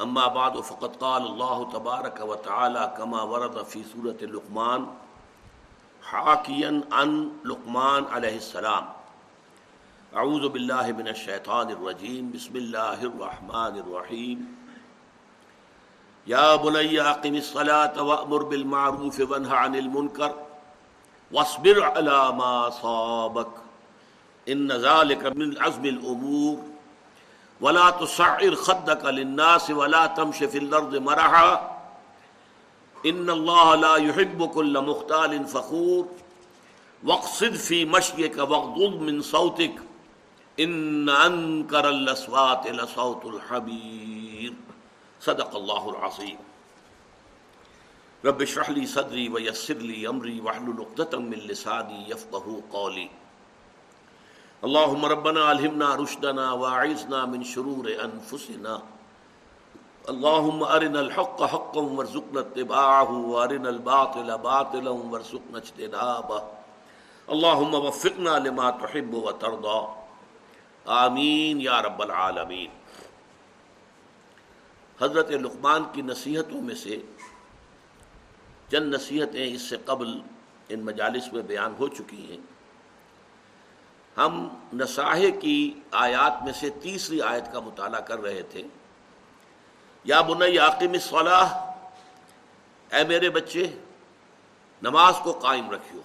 اما بعد فقط قال الله تبارك وتعالى كما ورد في سورة لقمان حاكيا عن لقمان عليه السلام. اعوذ بالله من الشيطان الرجيم بسم الله الرحمن الرحيم يا بني اقم الصلاة وأمر بالمعروف وانهى عن المنكر واصبر على ما صابك ان ذلك من عزم الامور. ولا تصعر خدك للناس ولا تمشي في الارض مرحا. ان الله لا يحب كل مختال فخور. واقصد في مشيك واغضض من صوتك. ان انكر الاصوات لصوت الحبير. صدق الله العظيم. رب اشرح لي صدري ويسر لي امري واحلل عقدة من لساني يفقهوا قولي. اللهم ربنا الهمنا رشدنا واعذنا من شرور انفسنا. اللهم ارنا الحق حقا وارزقنا اتباعه وارنا الباطل باطلا وارزقنا اجتنابه. اللهم وفقنا لما تحب وترضى. آمین یا رب العالمین. حضرت لقمان کی نصیحتوں میں سے چند نصیحتیں اس سے قبل ان مجالس میں بیان ہو چکی ہیں۔ ہم نساہے کی آیات میں سے تیسری آیت کا مطالعہ کر رہے تھے۔ یا بنئی عاقم صلاح اے میرے بچے، نماز کو قائم رکھیو۔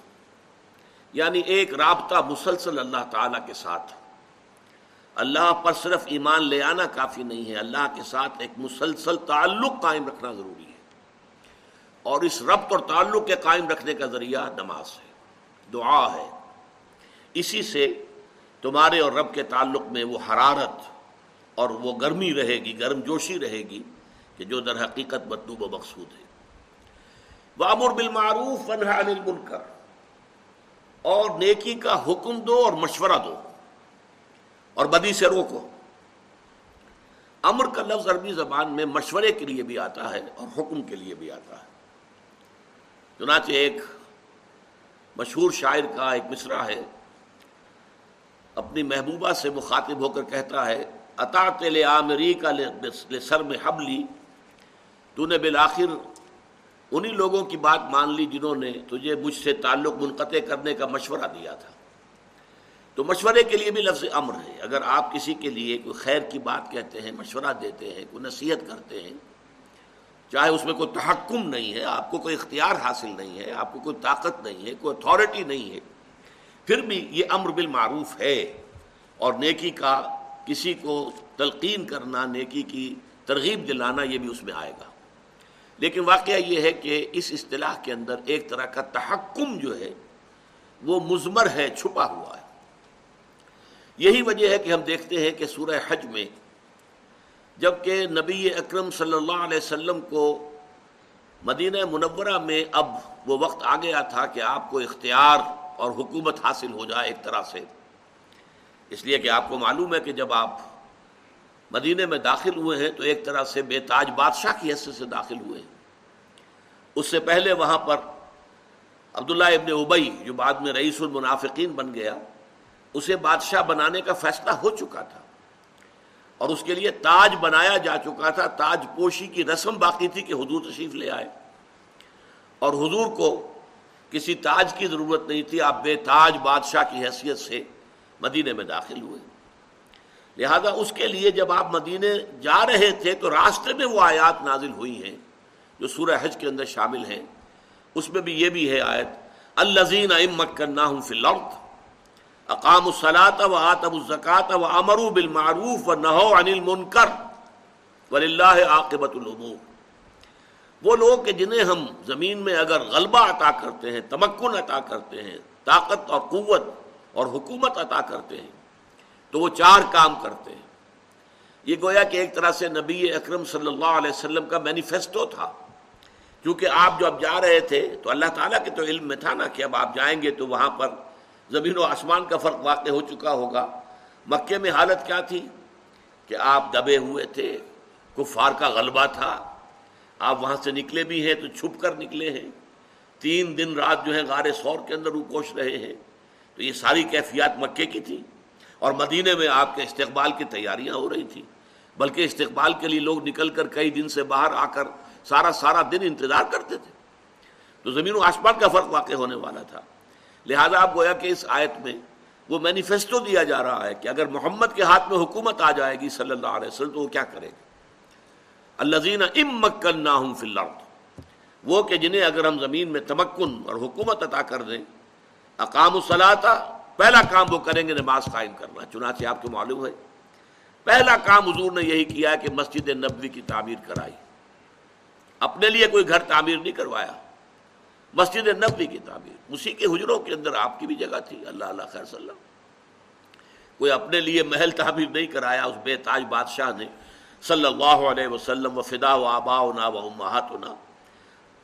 یعنی ایک رابطہ مسلسل اللہ تعالیٰ کے ساتھ۔ اللہ پر صرف ایمان لے آنا کافی نہیں ہے، اللہ کے ساتھ ایک مسلسل تعلق قائم رکھنا ضروری ہے۔ اور اس ربط اور تعلق کے قائم رکھنے کا ذریعہ نماز ہے، دعا ہے۔ اسی سے تمہارے اور رب کے تعلق میں وہ حرارت اور وہ گرمی رہے گی، گرم جوشی رہے گی کہ جو در حقیقت مطلوب و مقصود ہے۔ وامر بالمعروف عن المنکر اور نیکی کا حکم دو اور مشورہ دو۔ اور بدی سے روکو۔ امر کا لفظ عربی زبان میں مشورے کے لیے بھی آتا ہے اور حکم کے لیے بھی آتا ہے۔ چنانچہ ایک مشہور شاعر کا ایک مصرع ہے۔ اپنی محبوبہ سے مخاطب ہو کر کہتا ہے اطاط عامری کا سر میں حبلی۔ تو نے بالآخر انہی لوگوں کی بات مان لی جنہوں نے تجھے مجھ سے تعلق منقطع کرنے کا مشورہ دیا تھا۔ تو مشورے کے لیے بھی لفظ امر ہے۔ اگر آپ کسی کے لیے کوئی خیر کی بات کہتے ہیں، مشورہ دیتے ہیں، کوئی نصیحت کرتے ہیں، چاہے اس میں کوئی تحکم نہیں ہے، آپ کو کوئی اختیار حاصل نہیں ہے، آپ کو کوئی طاقت نہیں ہے، کوئی اتھارٹی نہیں ہے پھر بھی یہ امر بالمعروف ہے اور نیکی کا کسی کو تلقین کرنا، نیکی کی ترغیب دلانا یہ بھی اس میں آئے گا۔ لیکن واقعہ یہ ہے کہ اس اصطلاح کے اندر ایک طرح کا تحکم جو ہے، وہ مزمر ہے، چھپا ہوا ہے۔ یہی وجہ ہے کہ ہم دیکھتے ہیں کہ سورہ حج میں جبکہ نبی اکرم صلی اللہ علیہ وسلم کو مدینہ منورہ میں اب وہ وقت آ گیا تھا کہ آپ کو اختیار اور حکومت حاصل ہو جائے ایک طرح سے۔ اس لیے کہ آپ کو معلوم ہے کہ جب آپ مدینے میں داخل ہوئے ہیں تو ایک طرح سے بے تاج بادشاہ کی حیثیت سے داخل ہوئے ہیں۔ اس سے پہلے وہاں پر عبداللہ ابن ابئی جو بعد میں رئیس المنافقین بن گیا، اسے بادشاہ بنانے کا فیصلہ ہو چکا تھا۔ اور اس کے لیے تاج بنایا جا چکا تھا، تاج پوشی کی رسم باقی تھی کہ حضور تشریف لے آئے۔ اور حضور کو کسی تاج کی ضرورت نہیں تھی، آپ بے تاج بادشاہ کی حیثیت سے مدینے میں داخل ہوئے۔ لہذا اس کے لیے جب آپ مدینے جا رہے تھے تو راستے میں وہ آیات نازل ہوئی ہیں جو سورہ حج کے اندر شامل ہیں۔ اس میں بھی یہ بھی ہے آیت الزین امت کرنا ہوں فی الارض اقام الصلاۃ و آتب الزکات و امرو بالمعروف و نہو انل منکر ولی عاقبت العمور وہ لوگ کہ جنہیں ہم زمین میں اگر غلبہ عطا کرتے ہیں، تمکن عطا کرتے ہیں، طاقت اور قوت اور حکومت عطا کرتے ہیں، تو وہ چار کام کرتے ہیں۔ یہ گویا کہ ایک طرح سے نبی اکرم صلی اللہ علیہ وسلم کا مینیفیسٹو تھا۔ کیونکہ آپ جو اب جا رہے تھے، تو اللہ تعالیٰ کے تو علم میں تھا نا کہ اب آپ جائیں گے تو وہاں پر زمین و آسمان کا فرق واقع ہو چکا ہوگا۔ مکے میں حالت کیا تھی؟ کہ آپ دبے ہوئے تھے، کفار کا غلبہ تھا آپ وہاں سے نکلے بھی ہیں تو چھپ کر نکلے ہیں۔ تین دن رات جو ہے غار سور کے اندر روکوش رہے ہیں۔ تو یہ ساری کیفیات مکے کی تھی اور مدینے میں آپ کے استقبال کی تیاریاں ہو رہی تھیں۔ بلکہ استقبال کے لیے لوگ نکل کر کئی دن سے باہر آ کر سارا سارا دن انتظار کرتے تھے۔ تو زمین و آسمان کا فرق واقع ہونے والا تھا۔ لہذا آپ گویا کہ اس آیت میں وہ مینیفیسٹو دیا جا رہا ہے کہ اگر محمد کے ہاتھ میں حکومت آ جائے گی صلی اللہ علیہ وسلم تو وہ کیا کرے گا؟ الزین ام مکن نہ ہوں وہ کہ جنہیں اگر ہم زمین میں تمکن اور حکومت عطا کر دیں اقام الصلاطہ پہلا کام وہ کریں گے نماز قائم کرنا، چنانچہ آپ کو معلوم ہے۔ پہلا کام حضور نے یہی کیا کہ مسجد نبوی کی تعمیر کرائی۔ اپنے لیے کوئی گھر تعمیر نہیں کروایا۔ مسجد نبوی کی تعمیر۔ اسی کے حجروں کے اندر آپ کی بھی جگہ تھی، اللہ اللہ خیر صلی اللہ کوئی اپنے لیے محل تعمیر نہیں کرایا، اس بے تاج بادشاہ نے۔ صلی اللہ علیہ وسلم و فدا و آبا نا و امہاتنا۔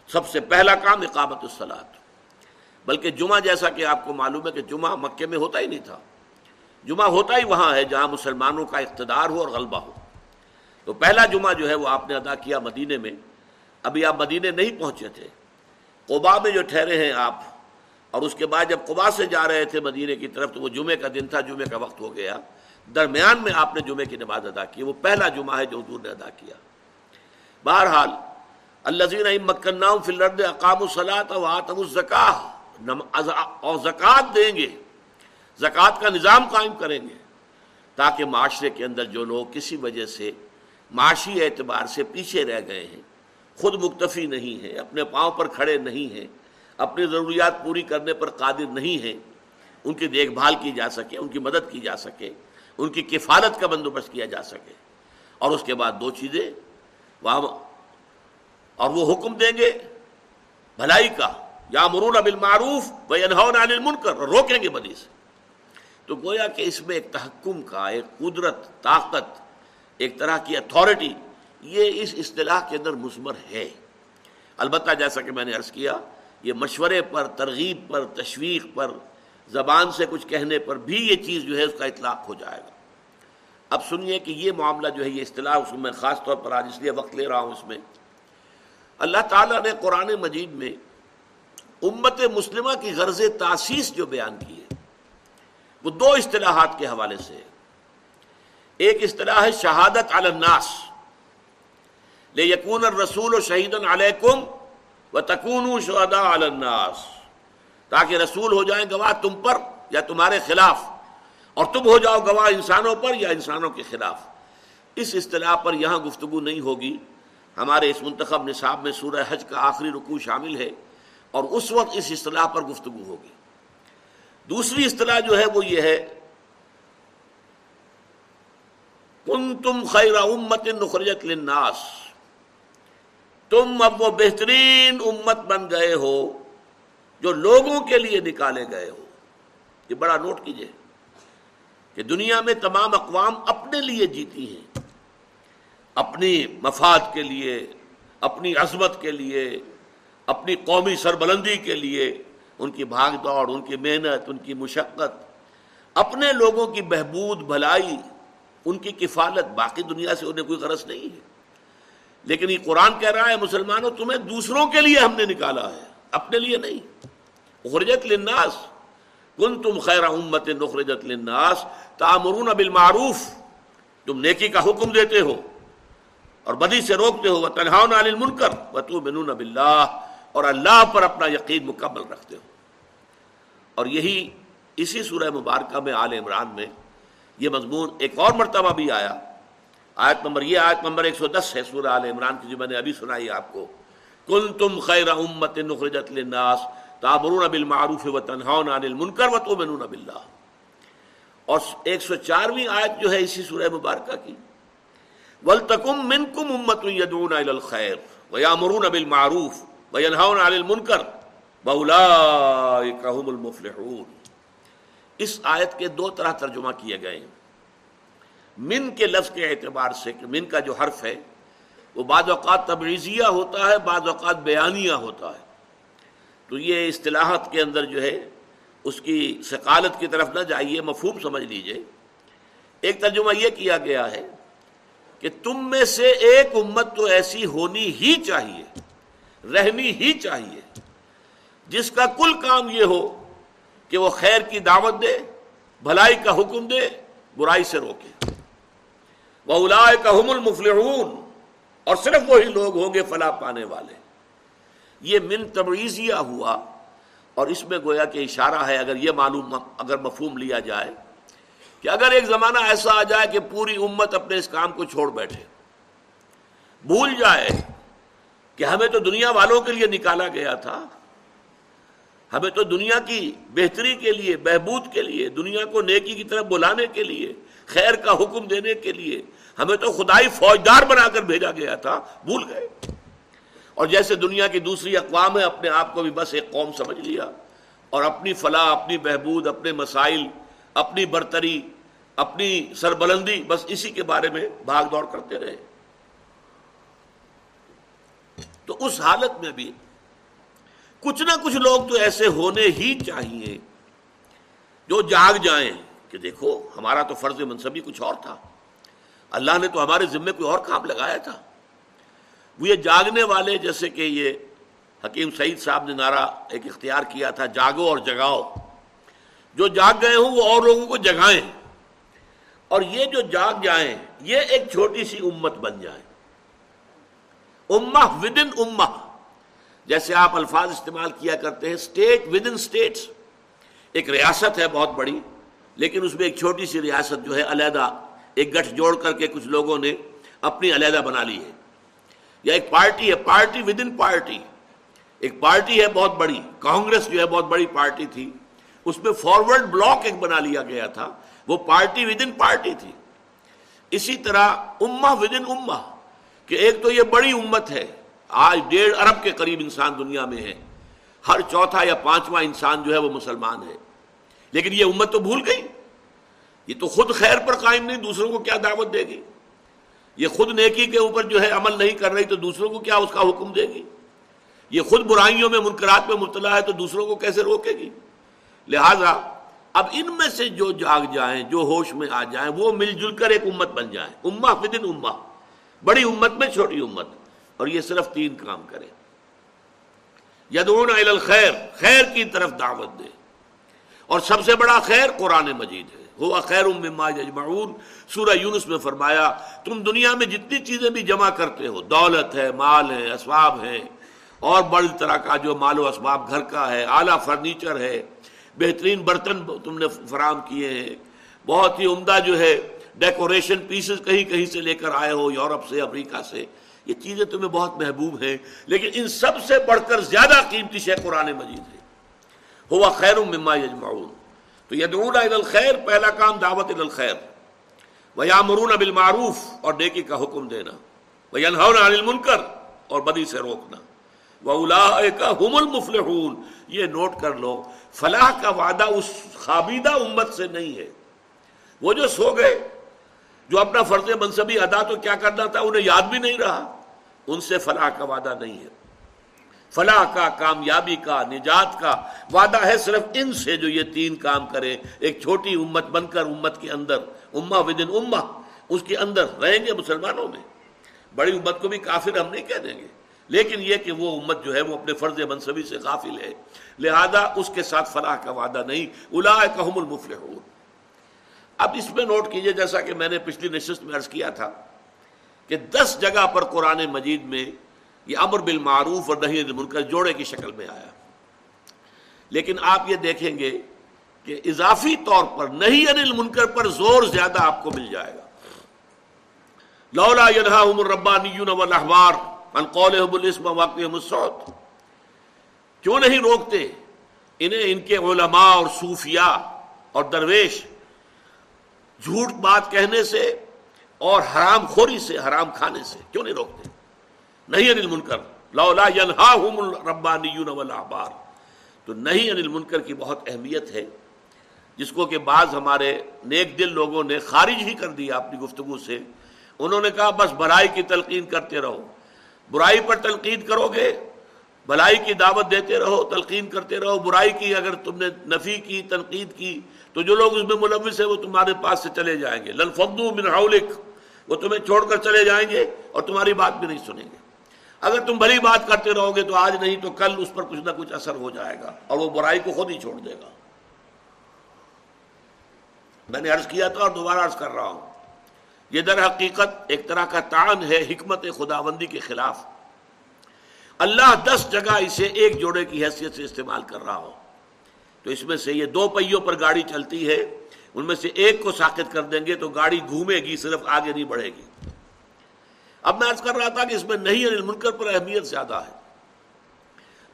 سب سے پہلا کام اقامت الصلاط بلکہ جمعہ جیسا کہ آپ کو معلوم ہے کہ جمعہ مکے میں ہوتا ہی نہیں تھا۔ جمعہ ہوتا ہی وہاں ہے جہاں مسلمانوں کا اقتدار ہو اور غلبہ ہو۔ تو پہلا جمعہ جو ہے وہ آپ نے ادا کیا مدینے میں۔ ابھی آپ مدینے نہیں پہنچے تھے۔ قبا میں جو ٹھہرے ہیں آپ، اور اس کے بعد جب قبا سے جا رہے تھے مدینے کی طرف، تو وہ جمعے کا دن تھا جمعے کا وقت ہو گیا۔ درمیان میں آپ نے جمعے کی نماز ادا کی، وہ پہلا جمعہ ہے جو حضور نے ادا کیا۔ بہرحال اللہ فلرد اقام الصلاۃ و آتم الزکا اور زکوٰۃ دیں گے۔ زکوٰۃ کا نظام قائم کریں گے۔ تاکہ معاشرے کے اندر جو لوگ کسی وجہ سے معاشی اعتبار سے پیچھے رہ گئے ہیں، خود مکتفی نہیں ہیں، اپنے پاؤں پر کھڑے نہیں ہیں، اپنی ضروریات پوری کرنے پر قادر نہیں ہیں، ان کی دیکھ بھال کی جا سکے، ان کی مدد کی جا سکے ان کی کفالت کا بندوبست کیا جا سکے۔ اور اس کے بعد دو چیزیں، وہاں اور وہ حکم دیں گے، بھلائی کا یا مرون ابل معروف کر روکیں گے بدی سے تو گویا کہ اس میں ایک تحکم کا، ایک قدرت، طاقت، ایک طرح کی اتھارٹی یہ اس اصطلاح کے اندر مثمر ہے۔ البتہ جیسا کہ میں نے عرض کیا، یہ مشورے پر، ترغیب پر، تشویق پر زبان سے کچھ کہنے پر بھی یہ چیز جو ہے اس کا اطلاق ہو جائے گا۔ اب سنیے کہ یہ معاملہ جو ہے یہ اصطلاح اس میں خاص طور پر آج اس لیے وقت لے رہا ہوں اس میں۔ اللہ تعالیٰ نے قرآن مجید میں امت مسلمہ کی غرض تاسیس جو بیان کی ہے، وہ دو اصطلاحات کے حوالے سے ایک اصطلاح ہے شہادت علی الناس لے یقون الرسول و شہید علیکم و تکون شہدا الناس۔ تاکہ رسول ہو جائیں گواہ تم پر یا تمہارے خلاف اور تم ہو جاؤ گواہ انسانوں پر یا انسانوں کے خلاف۔ اس اصطلاح پر یہاں گفتگو نہیں ہوگی۔ ہمارے اس منتخب نصاب میں سورہ حج کا آخری رکوع شامل ہے اور اس وقت اس اصطلاح پر گفتگو ہوگی۔ دوسری اصطلاح جو ہے وہ یہ ہے کن تم خیر امت نخرجت للناس۔ تم اب وہ بہترین امت بن گئے ہو۔ جو لوگوں کے لیے نکالے گئے ہو یہ بڑا نوٹ کیجیے کہ دنیا میں تمام اقوام اپنے لیے جیتی ہیں۔ اپنی مفاد کے لیے، اپنی عظمت کے لیے، اپنی قومی سربلندی کے لیے، ان کی بھاگ دوڑ، ان کی محنت، ان کی مشقت، اپنے لوگوں کی بہبود، بھلائی، ان کی کفالت، باقی دنیا سے انہیں کوئی غرض نہیں ہے۔ لیکن یہ قرآن کہہ رہا ہے، مسلمانوں، تمہیں دوسروں کے لیے ہم نے نکالا ہے، اپنے لیے نہیں۔ اخرجت للناس۔ کن تم خیر امت نخرجت للناس۔ تعمرون بالمعروف۔ تم نیکی کا حکم دیتے ہو اور بدی سے روکتے ہو۔ وہ تنہا من کر وہ تو بنون اور اللہ پر اپنا یقین مکمل رکھتے ہو۔ اور یہی اسی سورہ مبارکہ میں آل عمران میں یہ مضمون ایک اور مرتبہ بھی آیا۔ آیت نمبر یہ آیت نمبر ایک سو دس ہے سورہ آل عمران کی جو میں نے ابھی سنائی آپ کو۔ کل تم خیر امت نخرجت للناس۔ تابرون بالمعروف و تنہاون عن المنکر و تؤمنون باللہ۔ اور ایک سو چارویں آیت جو ہے اسی سورہ مبارکہ کی۔ ولتکم منکم امت یدعون الى الخیر ویامرون بالمعروف وینہون عن المنکر واولئک هم المفلحون۔ اس آیت کے دو طرح ترجمہ کیے گئے ہیں۔ من کے لفظ کے اعتبار سے کہ من کا جو حرف ہے وہ بعض اوقات تبریزیہ ہوتا ہے، بعض اوقات بیانیہ ہوتا ہے۔ تو یہ اصطلاحات کے اندر جو ہے، اس کی ثقالت کی طرف نہ جائیے، مفہوم سمجھ لیجیے۔ ایک ترجمہ یہ کیا گیا ہے کہ تم میں سے ایک امت تو ایسی ہونی ہی چاہیے، رہنی ہی چاہیے، جس کا کل کام یہ ہو کہ وہ خیر کی دعوت دے، بھلائی کا حکم دے، برائی سے روکے۔ وہ الا کام المفلحون اور صرف وہی لوگ ہوں گے فلاح پانے والے۔ یہ من تبریزیہ ہوا اور اس میں گویا کہ اشارہ ہے اگر یہ معلوم اگر مفہوم لیا جائے کہ اگر ایک زمانہ ایسا آ جائے کہ پوری امت اپنے اس کام کو چھوڑ بیٹھے، بھول جائے کہ ہمیں تو دنیا والوں کے لیے نکالا گیا تھا، ہمیں تو دنیا کی بہتری کے لیے، بہبود کے لیے، دنیا کو نیکی کی طرف بلانے کے لیے، خیر کا حکم دینے کے لیے ہمیں تو خدائی فوجدار بنا کر بھیجا گیا تھا، بھول گئے۔ اور جیسے دنیا کی دوسری اقوام ہے اپنے آپ کو بھی بس ایک قوم سمجھ لیا۔ اور اپنی فلاح، اپنی بہبود، اپنے مسائل، اپنی برتری، اپنی سربلندی بس اسی کے بارے میں بھاگ دوڑ کرتے رہے۔ تو اس حالت میں بھی کچھ نہ کچھ لوگ تو ایسے ہونے ہی چاہیے جو جاگ جائیں کہ دیکھو، ہمارا تو فرض منصبی کچھ اور تھا۔ اللہ نے تو ہمارے ذمے کوئی اور کام لگایا تھا۔ وہ یہ جاگنے والے جیسے کہ یہ حکیم سعید صاحب نے نعرہ ایک اختیار کیا تھا، جاگو اور جگاؤ۔ جو جاگ گئے ہوں، وہ اور لوگوں کو جگائیں۔ اور یہ جو جاگ جائیں، یہ ایک چھوٹی سی امت بن جائیں۔ امہ ود ان اما جیسے آپ الفاظ استعمال کیا کرتے ہیں اسٹیٹ ود ان اسٹیٹس ایک ریاست ہے بہت بڑی، لیکن اس میں ایک چھوٹی سی ریاست جو ہے، علیحدہ ایک گٹھ جوڑ کر کے کچھ لوگوں نے اپنی علیحدہ بنا لی ہے۔ یا ایک پارٹی ہے، پارٹی ود ان پارٹی ایک پارٹی ہے بہت بڑی، کانگریس جو ہے بہت بڑی پارٹی تھی۔ اس میں فارورڈ بلاک ایک بنا لیا گیا تھا، وہ پارٹی ود ان پارٹی تھی۔ اسی طرح اما ود ان اما کہ ایک تو یہ بڑی امت ہے۔ آج ڈیڑھ ارب کے قریب انسان دنیا میں ہے۔ ہر چوتھا یا پانچواں انسان جو ہے وہ مسلمان ہے۔ لیکن یہ امت تو بھول گئی۔ یہ تو خود خیر پر قائم نہیں، دوسروں کو کیا دعوت دے گی؟ یہ خود نیکی کے اوپر جو ہے عمل نہیں کر رہی تو دوسروں کو کیا اس کا حکم دے گی؟ یہ خود برائیوں میں منکرات میں مبتلا ہے تو دوسروں کو کیسے روکے گی؟ لہذا اب ان میں سے جو جاگ جائیں، جو ہوش میں آ جائیں، وہ مل جل کر ایک امت بن جائیں۔ اما فدن اما بڑی امت میں چھوٹی امت۔ اور یہ صرف تین کام کرے یدون الخیر، خیر کی طرف دعوت دے اور سب سے بڑا خیر قرآن مجید ہے۔ ہوا خیر مما یجمعون۔ سورہ یونس میں فرمایا، تم دنیا میں جتنی چیزیں بھی جمع کرتے ہو، دولت ہے، مال ہے، اسباب ہے اور بڑی طرح کا جو مال و اسباب گھر کا ہے، اعلیٰ فرنیچر ہے، بہترین برتن تم نے فراہم کیے ہیں۔ بہت ہی عمدہ جو ہے، ڈیکوریشن پیسز کہیں کہیں سے لے کر آئے ہو، یورپ سے، امریکہ سے۔ یہ چیزیں تمہیں بہت محبوب ہیں، لیکن ان سب سے بڑھ کر زیادہ قیمتی شے قرآن مجید ہے۔ ہوا خیر مما یجمعون۔ تو یدعون الى الخیر، پہلا کام دعوت الى الخیر۔ ویامرون بالمعروف، اور نیکی کا حکم دینا۔ وینہون عن المنکر، اور بدی سے روکنا۔ وَأُولَئِكَ هُمُ الْمُفْلِحُونَ۔ یہ نوٹ کر لو، فلاح کا وعدہ اس خابیدہ امت سے نہیں ہے۔ وہ جو سو گئے، جو اپنا فرض منصبی ادا تو کیا کرنا تھا انہیں یاد بھی نہیں رہا۔ ان سے فلاح کا وعدہ نہیں ہے۔ فلاح کا، کامیابی کا، نجات کا۔ وعدہ ہے صرف ان سے جو یہ تین کام کرے۔ ایک چھوٹی امت بن کر امت کے اندر اما ودن اما اس کے اندر رہیں گے مسلمانوں میں۔ بڑی امت کو بھی کافر ہم نہیں کہہ دیں گے۔ لیکن یہ کہ وہ امت جو ہے، وہ اپنے فرض منصبی سے غافل ہے۔ لہذا اس کے ساتھ فلاح کا وعدہ نہیں۔ الا کہم المفلحون۔ اب اس میں نوٹ کیجیے، جیسا کہ میں نے پچھلی نشست میں عرض کیا تھا کہ دس جگہ پر قرآن مجید میں یہ امر بالمعروف اور نہیں منکر جوڑے کی شکل میں آیا۔ لیکن آپ یہ دیکھیں گے کہ اضافی طور پر نہیں انل منکر پر زور زیادہ آپ کو مل جائے گا۔ لولا ینہاہم الربانیون والاحبار ان قول الاسم واقع مسعود کیوں نہیں روکتے؟ انہیں ان کے علماء اور صوفیاء اور درویش جھوٹ بات کہنے سے اور حرام خوری سے، حرام کھانے سے کیوں نہیں روکتے؟ نہیں انل منکر لولا ینہاہم الربانیون والاحبار تو نہیں انل منکر کی بہت اہمیت ہے، جس کو کہ بعض ہمارے نیک دل لوگوں نے خارج ہی کر دیا اپنی گفتگو سے۔ انہوں نے کہا، بس بھلائی کی تلقین کرتے رہو۔ برائی پر تلقین کرو گے بھلائی کی دعوت دیتے رہو، تلقین کرتے رہو۔ برائی کی اگر تم نے نفی کی، تنقید کی، تو جو لوگ اس میں ملوث ہیں، وہ تمہارے پاس سے چلے جائیں گے۔ لنفدو من حولک، وہ تمہیں چھوڑ کر چلے جائیں گے اور تمہاری بات بھی نہیں سنیں گے۔ اگر تم بھلی بات کرتے رہو گے تو آج نہیں تو کل اس پر کچھ نہ کچھ اثر ہو جائے گا اور وہ برائی کو خود ہی چھوڑ دے گا۔ میں نے عرض کیا تھا اور دوبارہ عرض کر رہا ہوں۔ یہ در حقیقت ایک طرح کا تعان ہے حکمت خداوندی کے خلاف۔ اللہ دس جگہ اسے ایک جوڑے کی حیثیت سے استعمال کر رہا ہو۔ تو اس میں سے یہ دو پہیوں پر گاڑی چلتی ہے، ان میں سے ایک کو ساکت کر دیں گے تو گاڑی گھومے گی، صرف آگے نہیں بڑھے گی۔ اب میں عرض کر رہا تھا کہ اس میں نہیں المنکر پر اہمیت زیادہ ہے۔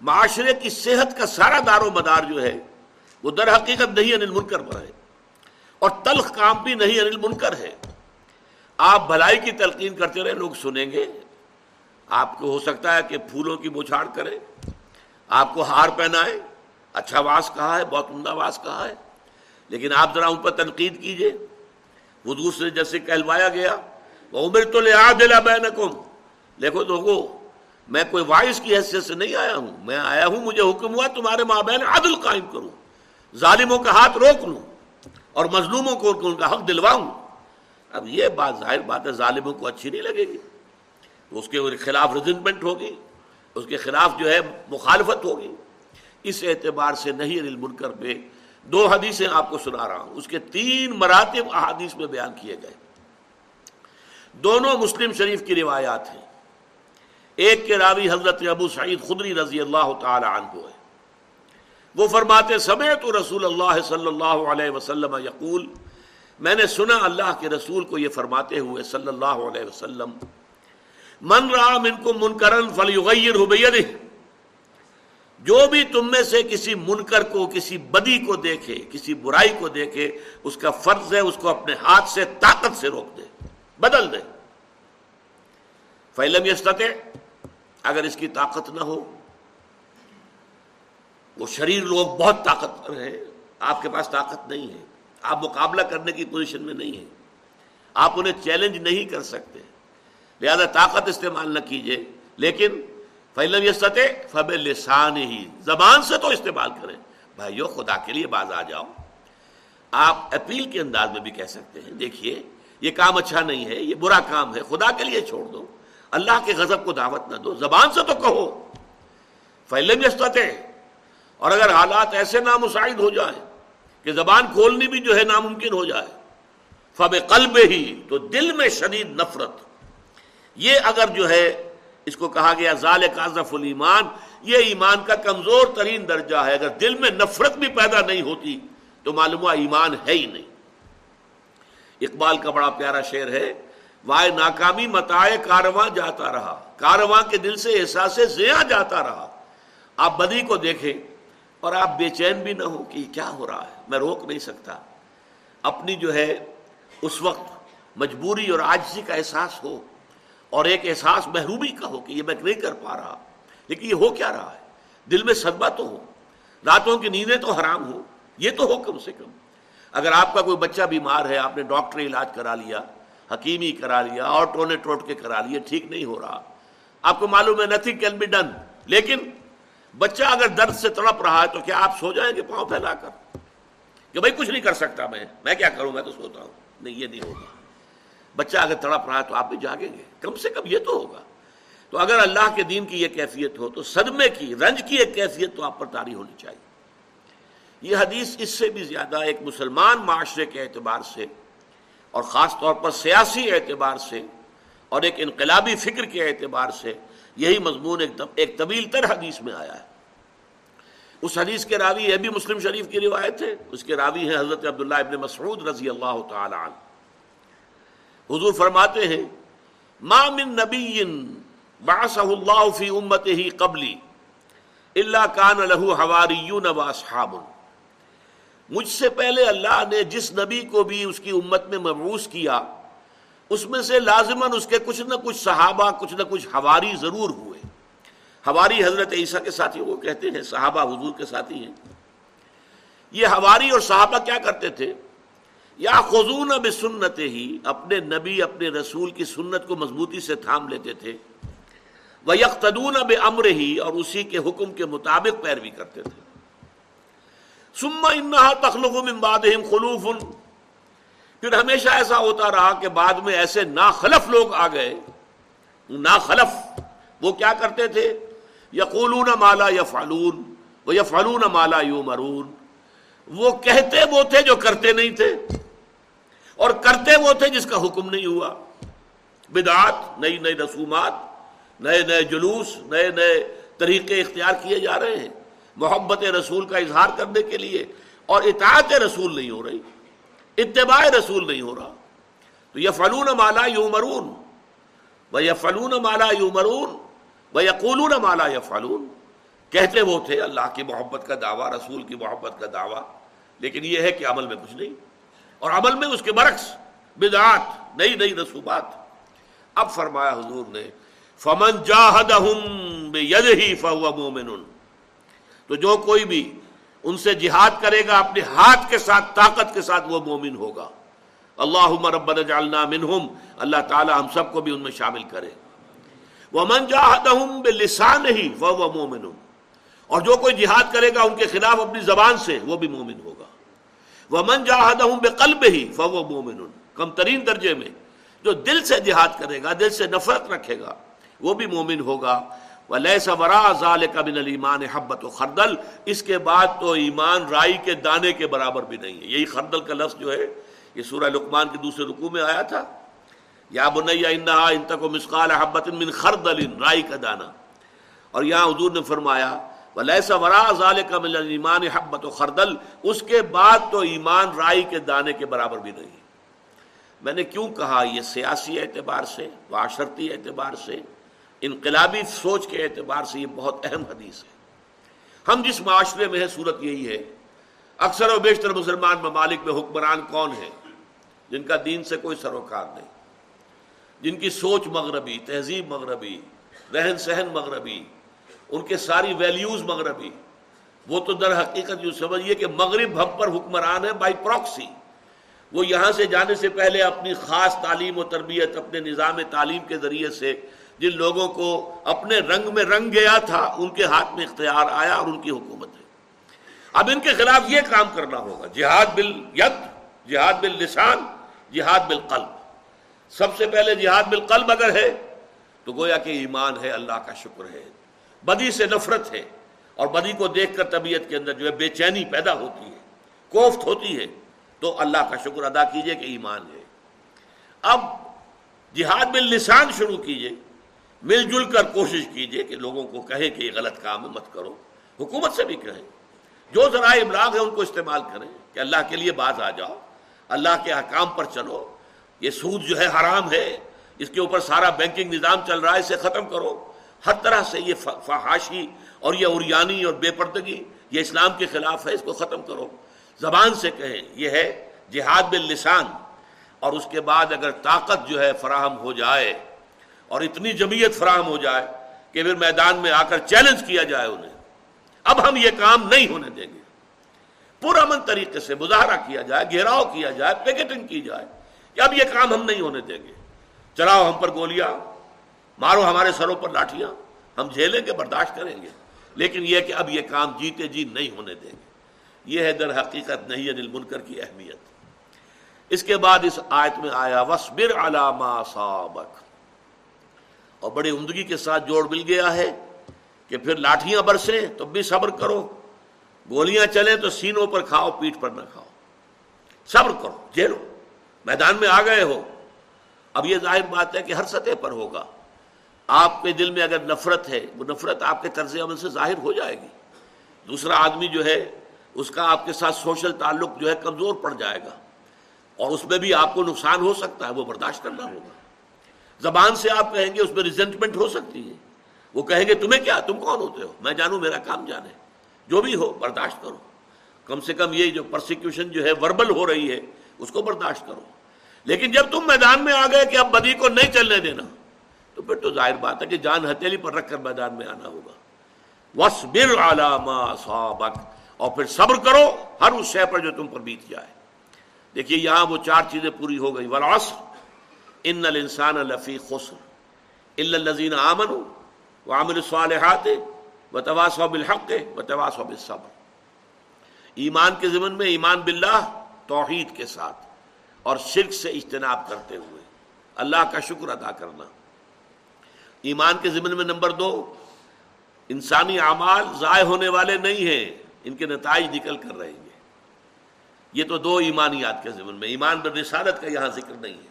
معاشرے کی صحت کا سارا دار و مدار جو ہے، وہ در حقیقت نہیں انل منکر پر ہے۔ اور تلخ کام بھی نہیں انل منکر ہے۔ آپ بھلائی کی تلقین کرتے رہے، لوگ سنیں گے۔ آپ کو ہو سکتا ہے کہ پھولوں کی بچھاڑ کرے آپ کو ہار پہنائے اچھا واس کہا ہے؟ بہت عمدہ واس کہا ہے؟ لیکن آپ ذرا ان پر تنقید کیجیے۔ وہ دوسرے جیسے کہلوایا گیا۔ وہ عمر تو لے آ دلا بین دیکھو تو میں کوئی وائس کی حیثیت سے نہیں آیا ہوں، میں آیا ہوں، مجھے حکم ہوا تمہارے ماں بہن عدل قائم کروں ظالموں کا ہاتھ روک لوں اور مظلوموں کو ان کا حق دلواؤں۔ اب یہ بات ظاہر بات ہے، ظالموں کو اچھی نہیں لگے گی۔ اس کے خلاف ریزنمنٹ ہوگی، اس کے خلاف جو ہے مخالفت ہوگی۔ اس اعتبار سے نہیں المنکر پہ دو حدیثیں آپ کو سنا رہا ہوں۔ اس کے تین مراتب احادیث میں بیان کیے گئے۔ دونوں مسلم شریف کی روایات ہیں۔ ایک کے راوی حضرت ابو سعید خدری رضی اللہ تعالی عنہ ہے۔ وہ فرماتے سمے تو رسول اللہ صلی اللہ علیہ وسلم یقول، میں نے سنا اللہ کے رسول کو یہ فرماتے ہوئے صلی اللہ علیہ وسلم، من رام ان کو منکرن فلیغیر جو بھی تم میں سے کسی منکر کو، کسی بدی کو دیکھے، کسی برائی کو دیکھے، اس کا فرض ہے، اس کو اپنے ہاتھ سے، طاقت سے روک دے۔ بدل دے۔ فیلم یستتے اگر اس کی طاقت نہ ہو، وہ شریر لوگ بہت طاقت ہیں، آپ کے پاس طاقت نہیں ہے۔ آپ مقابلہ کرنے کی پوزیشن میں نہیں ہیں۔ آپ انہیں چیلنج نہیں کر سکتے۔ لہذا طاقت استعمال نہ کیجیے لیکن فیلم یہ فب لسان ہی زبان سے تو استعمال کریں۔ بھائیو، خدا کے لیے باز آ جاؤ۔ آپ اپیل کے انداز میں بھی کہہ سکتے ہیں، دیکھیے یہ کام اچھا نہیں ہے، یہ برا کام ہے، خدا کے لیے چھوڑ دو۔ اللہ کے غضب کو دعوت نہ دو، زبان سے تو کہو۔ فیلم یہ سطح اور اگر حالات ایسے نامساعد ہو جائیں کہ زبان کھولنی بھی جو ہے ناممکن ہو جائے فب قلب ہی تو دل میں شدید نفرت۔ یہ اگر جو ہے، اس کو کہا گیا ظال کاظف المان یہ ایمان کا کمزور ترین درجہ ہے۔ اگر دل میں نفرت بھی پیدا نہیں ہوتی، تو معلوم ہوا ایمان ہے ہی نہیں۔ اقبال کا بڑا پیارا شعر ہے، وائے ناکامی متائے کارواں جاتا رہا، کارواں کے دل سے احساس زیاں جاتا رہا۔ آپ بدی کو دیکھیں اور آپ بے چین بھی نہ ہو کہ کیا ہو رہا ہے، میں روک نہیں سکتا۔ اپنی جو ہے، اس وقت مجبوری اور آجزی کا احساس ہو اور ایک احساس محروبی کا ہو کہ یہ میں نہیں کر پا رہا، لیکن یہ ہو کیا رہا ہے؟ دل میں صدبہ تو ہو، راتوں کی نیندیں تو حرام ہو، یہ تو ہو کم سے کم۔ اگر آپ کا کوئی بچہ بیمار ہے، آپ نے ڈاکٹری علاج کرا لیا، حکیمی کرا لیا، اور ٹونے ٹوٹ کے کرا لیا ٹھیک نہیں ہو رہا۔ آپ کو معلوم ہے نتھنگ کین بی ڈن لیکن بچہ اگر درد سے تڑپ رہا ہے تو کیا آپ سو جائیں گے پاؤں پھیلا کر؟ کہ بھائی کچھ نہیں کر سکتا میں میں کیا کروں؟ میں تو سوتا ہوں۔ نہیں، یہ نہیں ہوگا۔ بچہ اگر تڑپ رہا ہے تو آپ بھی جاگیں گے۔ کم سے کم یہ تو ہوگا۔ تو اگر اللہ کے دین کی یہ کیفیت ہو، تو صدمے کی، رنج کی ایک کیفیت تو آپ پر تاری ہونی چاہیے۔ یہ حدیث اس سے بھی زیادہ ایک مسلمان معاشرے کے اعتبار سے اور خاص طور پر سیاسی اعتبار سے اور ایک انقلابی فکر کے اعتبار سے یہی مضمون ایک طویل تر حدیث میں آیا ہے۔ اس حدیث کے راوی یہ بھی مسلم شریف کی روایت ہے۔ اس کے راوی ہیں حضرت عبداللہ ابن مسعود رضی اللہ تعالی عنہ۔ حضور فرماتے ہیں، ما من نبی بعثہ اللہ فی امت ہی قبلی اللہ کان لہو حواریون و مجھ سے پہلے اللہ نے جس نبی کو بھی اس کی امت میں مبعوث کیا، اس میں سے لازماً اس کے کچھ نہ کچھ صحابہ، کچھ نہ کچھ حواری ضرور ہوئے۔ حواری حضرت عیسیٰ کے ساتھی وہ کہتے ہیں، صحابہ حضور کے ساتھی ہیں۔ یہ حواری اور صحابہ کیا کرتے تھے؟ یا خزون ب سنت ہی اپنے نبی، اپنے رسول کی سنت کو مضبوطی سے تھام لیتے تھے۔ وہ یکتدون اب امر ہی اور اسی کے حکم کے مطابق پیروی کرتے تھے۔ سما انہا تخلق امباد خلوف. پھر ہمیشہ ایسا ہوتا رہا کہ بعد میں ایسے ناخلف لوگ آ گئے. ناخلف. وہ کیا کرتے تھے؟ یقولون مالا یا فالون وہ یا فالون مالا یو مرون وہ کہتے وہ تھے جو کرتے نہیں تھے. اور کرتے وہ تھے جس کا حکم نہیں ہوا. بدعات، نئی نئی رسومات، نئے نئے جلوس، نئے نئے طریقے اختیار کیے جا رہے ہیں. محبت رسول کا اظہار کرنے کے لیے اور اطاعت رسول نہیں ہو رہی، اتباع رسول نہیں ہو رہا۔ تو یہ فلون مالا یو مرون وہ یہ فلون مالا یو مرون وہ یقول مالا یا فلون کہتے وہ تھے اللہ کی محبت کا دعویٰ، رسول کی محبت کا دعویٰ، لیکن یہ ہے کہ عمل میں کچھ نہیں۔ اور عمل میں اس کے برعکس، بدعات، نئی نئی رسوبات اب فرمایا حضور نے، فمن جاہدہم بیدہی فہو مومن تو جو کوئی بھی ان سے جہاد کرے گا، اپنے ہاتھ کے ساتھ، طاقت کے ساتھ وہ مومن ہوگا۔ اللہ ربنا جعلنا منہم، اللہ تعالی ہم سب کو بھی ان میں شامل کرے۔ ومن جاہدہم بلسانہی فہو مومن۔ اور جو کوئی جہاد کرے گا ان کے خلاف اپنی زبان سے، وہ بھی مومن ہوگا۔ ومن جاہدہم بقلبہی فہو مومن۔ کم ترین درجے میں جو دل سے جہاد کرے گا، دل سے نفرت رکھے گا، وہ بھی مومن ہوگا۔ ایمان حبت و خردل۔ اس کے بعد تو ایمان رائی کے دانے کے برابر بھی نہیں ہے۔ یہی خردل کا لفظ جو ہے، یہ سورہ لقمان کے دوسرے رکوع میں آیا تھا۔ یا بنیا ان تک مسقال حبت من خردل، رائی کا دانہ اور یہاں حضور نے فرمایا ولیسا ورا ظال کا من ایمان حبت و خردل۔ اس کے بعد تو ایمان رائی کے دانے کے برابر بھی نہیں۔ میں نے کیوں کہا یہ سیاسی اعتبار سے، معاشرتی اعتبار سے انقلابی سوچ کے اعتبار سے یہ بہت اہم حدیث ہے۔ ہم جس معاشرے میں ہے صورت یہی ہے۔ اکثر و بیشتر مسلمان ممالک میں حکمران کون ہیں؟ جن کا دین سے کوئی سروکار نہیں۔ جن کی سوچ مغربی، تہذیب مغربی، رہن سہن مغربی، ان کے ساری ویلیوز مغربی۔ وہ تو در حقیقت جو سمجھیے کہ مغرب ہم پر حکمران ہے بائی پروکسی وہ یہاں سے جانے سے پہلے اپنی خاص تعلیم و تربیت، اپنے نظام تعلیم کے ذریعے سے جن لوگوں کو اپنے رنگ میں رنگ گیا تھا، ان کے ہاتھ میں اختیار آیا اور ان کی حکومت ہے اب ان کے خلاف یہ کام کرنا ہوگا، جہاد بل ید، جہاد بل لسان، جہاد بل قلب۔ سب سے پہلے جہاد بل قلب اگر ہے، تو گویا کہ ایمان ہے، اللہ کا شکر ہے۔ بدی سے نفرت ہے اور بدی کو دیکھ کر طبیعت کے اندر جو ہے بے چینی پیدا ہوتی ہے، کوفت ہوتی ہے، تو اللہ کا شکر ادا کیجیے کہ ایمان ہے۔ اب جہاد بل لسان شروع کیجیے۔ مل جل کر کوشش کیجیے کہ لوگوں کو کہے کہ یہ غلط کام ہے، مت کرو۔ حکومت سے بھی کہیں۔ جو ذرائع ابلاغ ہے ان کو استعمال کریں کہ اللہ کے لیے باز آ جاؤ، اللہ کے حکام پر چلو۔ یہ سود جو ہے حرام ہے، اس کے اوپر سارا بینکنگ نظام چل رہا ہے، اسے ختم کرو۔ ہر طرح سے یہ فحاشی اور یہ اوریانی اور بے پردگی، یہ اسلام کے خلاف ہے، اس کو ختم کرو۔ زبان سے کہیں، یہ ہے جہاد باللسان۔ اور اس کے بعد اگر طاقت جو ہے فراہم ہو جائے اور اتنی جمعیت فراہم ہو جائے کہ پھر میدان میں آ کر چیلنج کیا جائے انہیں۔ اب ہم یہ کام نہیں ہونے دیں گے۔ پورا من طریقے سے مظاہرہ کیا جائے، گھیراؤ کیا جائے، پیکٹنگ کی جائے کہ اب یہ کام ہم نہیں ہونے دیں گے۔ چلاؤ ہم پر گولیاں، مارو ہمارے سروں پر لاٹیاں ہم جھیلیں گے، برداشت کریں گے۔ لیکن یہ کہ اب یہ کام جیتے جی نہیں ہونے دیں گے۔ یہ ہے در حقیقت نہیں ہے منکر کی اہمیت۔ اس کے بعد اس آیت میں آیا وسبر علامہ سابق اور بڑی عمدگی کے ساتھ جوڑ مل گیا ہے کہ پھر لاٹیاں برسیں تو بھی صبر کرو۔ گولیاں چلیں تو سینوں پر کھاؤ پیٹ پر نہ کھاؤ۔ صبر کرو جیلو میدان میں آ گئے ہو۔ اب یہ ظاہر بات ہے کہ ہر سطح پر ہوگا۔ آپ کے دل میں اگر نفرت ہے، وہ نفرت آپ کے طرز عمل سے ظاہر ہو جائے گی۔ دوسرا آدمی جو ہے، اس کا آپ کے ساتھ سوشل تعلق جو ہے کمزور پڑ جائے گا۔ اور اس میں بھی آپ کو نقصان ہو سکتا ہے، وہ برداشت کرنا ہوگا۔ زبان سے آپ کہیں گے اس میں ریزنٹمنٹ ہو سکتی ہے۔ وہ کہیں گے، تمہیں کیا؟ تم کون ہوتے ہو؟ میں جانوں، میرا کام جانے۔ جو بھی ہو، برداشت کرو۔ کم سے کم یہ جو پرسیکیوشن جو ہے وربل ہو رہی ہے، اس کو برداشت کرو۔ لیکن جب تم میدان میں آ گئے کہ اب بدی کو نہیں چلنے دینا، تو پھر تو ظاہر بات ہے کہ جان ہتھیلی پر رکھ کر میدان میں آنا ہوگا۔ وس بر سابق اور پھر صبر کرو، ہر اس شے پر جو تم پر بیت جائے۔ دیکھیے، یہاں وہ چار چیزیں پوری ہو گئی ولاس ان الانسان لفی خسر الا الذين امنوا وعملوا الصالحات وتواصوا بالحق وتواصوا بالصبر۔ ایمان کے ضمن میں ایمان باللہ، توحید کے ساتھ اور شرک سے اجتناب کرتے ہوئے۔ اللہ کا شکر ادا کرنا۔ ایمان کے ضمن میں نمبر دو، انسانی اعمال ضائع ہونے والے نہیں ہیں، ان کے نتائج نکل کر رہیں گے۔ یہ تو دو ایمانیات کے ضمن میں، ایمان بر رسالت کا یہاں ذکر نہیں ہے۔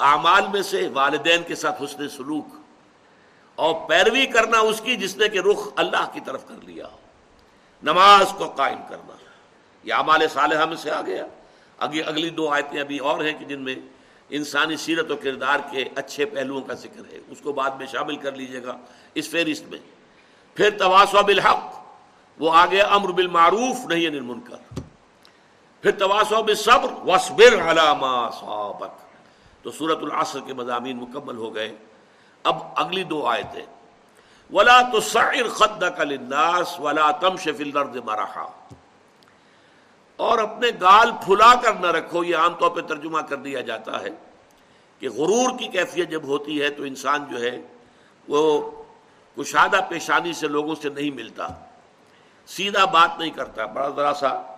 اعمال میں سے والدین کے ساتھ حسن سلوک اور پیروی کرنا اس کی جس نے کہ رخ اللہ کی طرف کر لیا ہو۔ نماز کو قائم کرنا۔ یہ اعمال صالحہ میں سے آ گیا اگلی دو آیتیں ابھی اور ہیں کہ جن میں انسانی سیرت و کردار کے اچھے پہلوؤں کا ذکر ہے۔ اس کو بعد میں شامل کر لیجیے گا اس فہرست میں۔ پھر تواسو بالحق۔ وہ آ گیا امر بالمعروف نہیں انل منکر پھر تواسو بالصبر۔ وصبر علی ما صابک۔ تو سورت العصر کے مضامین مکمل ہو گئے۔ اب اگلی دو آیتیں۔ ولا تو سعر خد للناس ولا تمش فی الارض مرحا۔ اور اپنے گال پھلا کر نہ رکھو، یہ عام طور پہ ترجمہ کر دیا جاتا ہے کہ غرور کی کیفیت جب ہوتی ہے تو انسان جو ہے وہ کشادہ پیشانی سے لوگوں سے نہیں ملتا۔ سیدھا بات نہیں کرتا، بڑا ذرا سا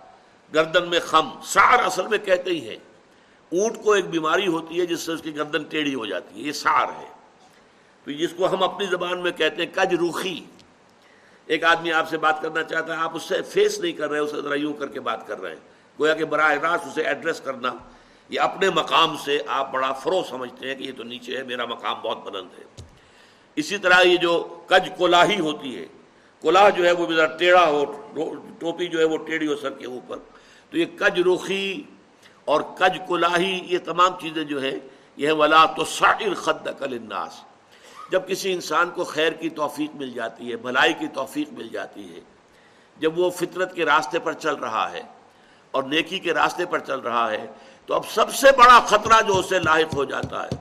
گردن میں خم۔ سار اصل میں کہتے ہی ہیں۔ اونٹ کو ایک بیماری ہوتی ہے جس سے اس کی گردن ٹیڑھی ہو جاتی ہے، یہ سار ہے۔ تو جس کو ہم اپنی زبان میں کہتے ہیں کج روخی۔ ایک آدمی آپ سے بات کرنا چاہتا ہے، آپ اس سے فیس نہیں کر رہے، اسے ذرا یوں کر کے بات کر رہے ہیں۔ گویا کہ براہ راست اسے ایڈریس کرنا۔ یہ اپنے مقام سے آپ بڑا فرو سمجھتے ہیں کہ یہ تو نیچے ہے، میرا مقام بہت بلند ہے۔ اسی طرح یہ جو کج کولاہی ہوتی ہے کولاہ جو ہے وہ ذرا ٹیڑھا ہو ٹوپی جو ہے وہ ٹیڑھی ہو سر کے اوپر۔ تو یہ کج روخی اور کج کولاہی یہ تمام چیزیں جو ہے یہ ولا تو سائر خد کل الناس جب کسی انسان کو خیر کی توفیق مل جاتی ہے، بھلائی کی توفیق مل جاتی ہے، جب وہ فطرت کے راستے پر چل رہا ہے اور نیکی کے راستے پر چل رہا ہے، تو اب سب سے بڑا خطرہ جو اسے لاحق ہو جاتا ہے،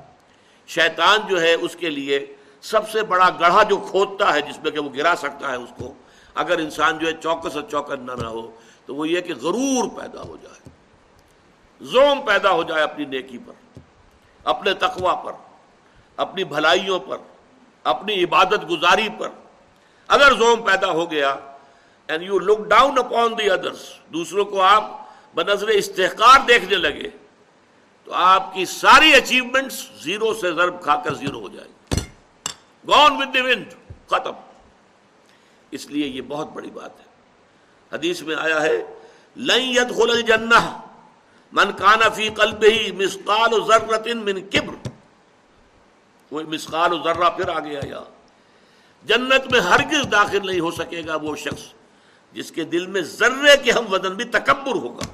شیطان جو ہے اس کے لیے سب سے بڑا گڑھا جو کھودتا ہے، جس میں کہ وہ گرا سکتا ہے اس کو، اگر انسان جو ہے چوکس اور چوکس نہ نہ ہو، تو وہ یہ کہ غرور پیدا ہو جائے۔ زوم پیدا ہو جائے اپنی نیکی پر، اپنے تقوا پر، اپنی بھلائیوں پر، اپنی عبادت گزاری پر۔ اگر زوم پیدا ہو گیا and you look down upon the others دوسروں کو آپ بنظر استحکار دیکھنے لگے، تو آپ کی ساری اچیومنٹس زیرو سے ضرب کھا کر زیرو ہو جائیں گے گون ود دی ونڈ ختم۔ اس لیے یہ بہت بڑی بات ہے۔ حدیث میں آیا ہے، لن يدخل الجنہ من کان فی قلبه مثقال ذرة من کبر۔ وہ مسقال و ذرہ پھر آ گیا یا جنت میں ہرگز داخل نہیں ہو سکے گا وہ شخص جس کے دل میں ذرے کے ہم وزن بھی تکبر ہوگا۔